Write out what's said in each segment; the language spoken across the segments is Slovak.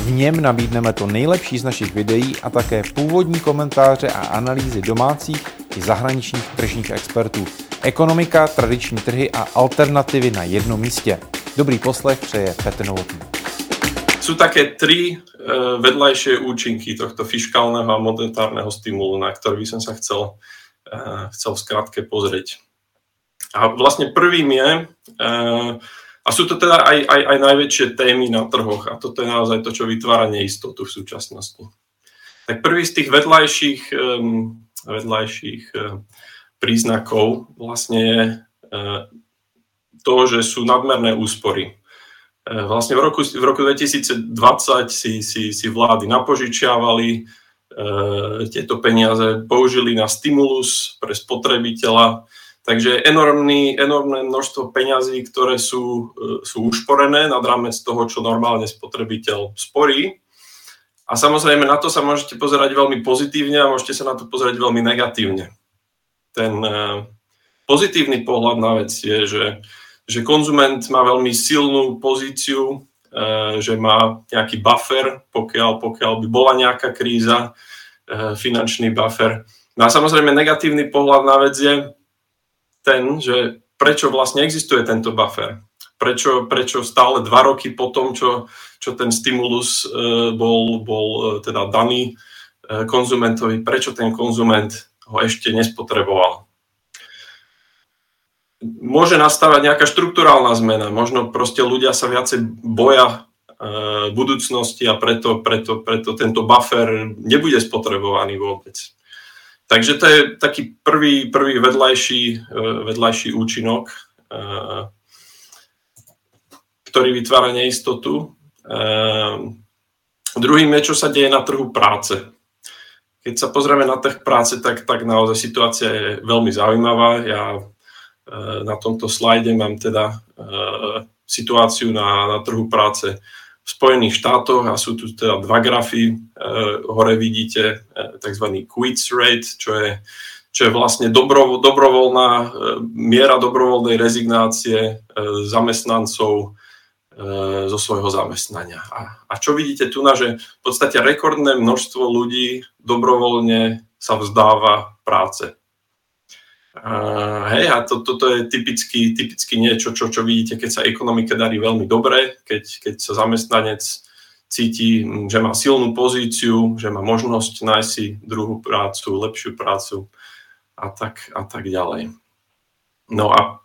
V něm nabídneme to nejlepší z našich videí a také původní komentáře a analýzy domácích i zahraničních tržních expertů. Ekonomika, tradiční trhy a alternativy na jednom místě. Dobrý poslech přeje Petr Novotný. Sú také tri uh, vedľajšie účinky tohto fiskálneho a monetárneho stimulu, na ktorý by som sa chcel, uh, chcel v skratke pozrieť. A vlastne prvým je, uh, a sú to teda aj, aj, aj najväčšie témy na trhoch a toto je naozaj to, čo vytvára neistotu v súčasnosti. Tak prvý z tých vedľajších, um, vedľajších uh, príznakov vlastne je uh, to, že sú nadmerné úspory. Uh, vlastne v roku, v roku 2020 si, si, si vlády napožičiavali, uh, tieto peniaze použili na stimulus pre spotrebiteľa, Takže enormný, enormné množstvo peňazí, ktoré sú, e, sú ušporené nad rámec toho, čo normálne spotrebiteľ sporí. A samozrejme na to sa môžete pozerať veľmi pozitívne a môžete sa na to pozerať veľmi negatívne. Ten e, pozitívny pohľad na vec je, že, že konzument má veľmi silnú pozíciu, e, že má nejaký buffer, pokiaľ, pokiaľ by bola nejaká kríza, finančný buffer. No a samozrejme negatívny pohľad na vec je, ten, že prečo vlastne existuje tento buffer. Prečo, prečo stále dva roky po tom, čo, čo ten stimulus e, bol, bol e, teda daný e, konzumentovi, prečo ten konzument ho ešte nespotreboval. Môže nastávať nejaká štruktúrálna zmena, možno proste ľudia sa viacej boja budúcnosti a preto, preto, preto tento buffer nebude spotrebovaný vôbec. Takže to je taký prvý, prvý vedľajší, eh, vedľajší účinok, eh, ktorý vytvára neistotu. Eh, druhým je, čo sa deje na trhu práce. Keď sa pozrieme na trh práce, tak, tak naozaj situácia je veľmi zaujímavá. Ja na tomto slajde mám teda situáciu na, na trhu práce Spojených štátoch a sú tu teda dva grafy. E, hore vidíte e, tzv. quits rate, čo je, čo je vlastne dobro, dobrovoľná e, miera dobrovoľnej rezignácie zamestnancov zo svojho zamestnania. A, a čo vidíte tu na, že v podstate rekordné množstvo ľudí dobrovoľne sa vzdáva práce. Uh, hej, a to, toto je typicky, typicky niečo, čo, čo vidíte, keď sa ekonomike darí veľmi dobre, keď, keď sa zamestnanec cíti, že má silnú pozíciu, že má možnosť nájsť si druhú prácu, lepšiu prácu a tak, a tak ďalej. No a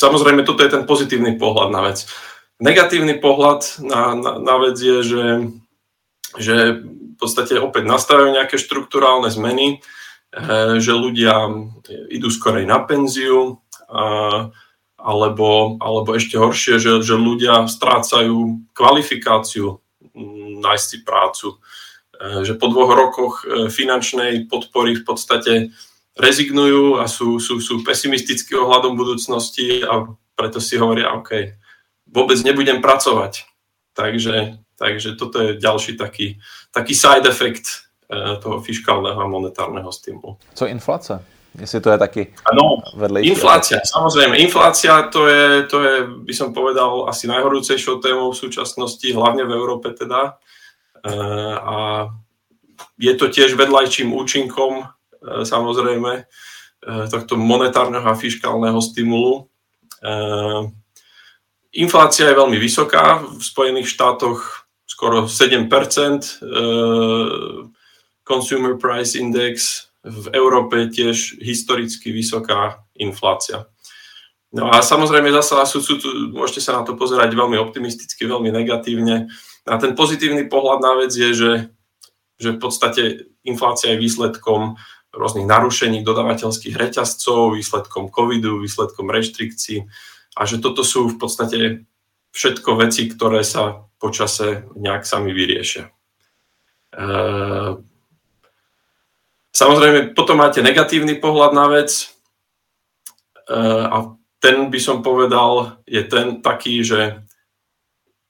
samozrejme, toto je ten pozitívny pohľad na vec. Negatívny pohľad na, na, na vec je, že, že v podstate opäť nastavujú nejaké štruktúrálne zmeny, že ľudia idú skorej na penziu, alebo, alebo ešte horšie, že, že ľudia strácajú kvalifikáciu mm, nájsť si prácu. Eh, že po dvoch rokoch eh, finančnej podpory v podstate rezignujú a sú, sú, sú pesimistickí ohľadom budúcnosti a preto si hovoria, OK, vôbec nebudem pracovať. Takže, takže toto je ďalší taký, taký side effect Eh, toho fiskálneho a monetárneho stimulu. Co inflace? Jestli to je taky no, inflácia, samozrejme. Inflácia to je, to je, by som povedal, asi najhorúcejšou témou v súčasnosti, hlavne v Európe teda. Eh, a je to tiež vedľajším účinkom, eh, samozrejme, tohto monetárneho a fiskálneho stimulu. Inflácia je veľmi vysoká, v Spojených štátoch skoro 7 Consumer Price Index, v Európe tiež historicky vysoká inflácia. No a samozrejme zasa sú, sú tu, môžete sa na to pozerať veľmi optimisticky, veľmi negatívne. A ten pozitívny pohľad na vec je, že, že v podstate inflácia je výsledkom rôznych narušení dodavateľských reťazcov, výsledkom covidu, výsledkom reštrikcií a že toto sú v podstate všetko veci, ktoré sa počase nejak sami vyriešia. Samozrejme, potom máte negatívny pohľad na vec a ten by som povedal je ten taký, že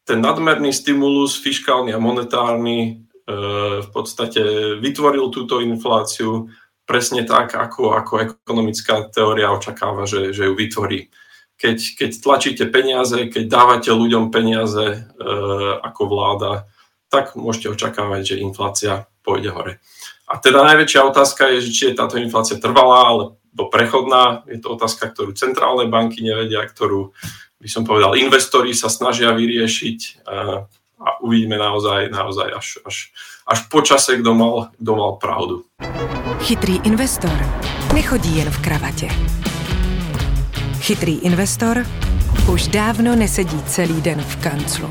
ten nadmerný stimulus, fiskálny a monetárny, v podstate vytvoril túto infláciu presne tak, ako, ako ekonomická teória očakáva, že, že ju vytvorí. Keď, keď tlačíte peniaze, keď dávate ľuďom peniaze e, ako vláda, tak môžete očakávať, že inflácia pôjde hore. A teda najväčšia otázka je, či je táto inflácia trvalá alebo prechodná. Je to otázka, ktorú centrálne banky nevedia, ktorú by som povedal, investori sa snažia vyriešiť e, a uvidíme naozaj, naozaj až, až, až po čase, kto mal, kto mal pravdu. Chytrý investor nechodí jen v kravatě. Chytrý investor už dávno nesedí celý den v kanclu.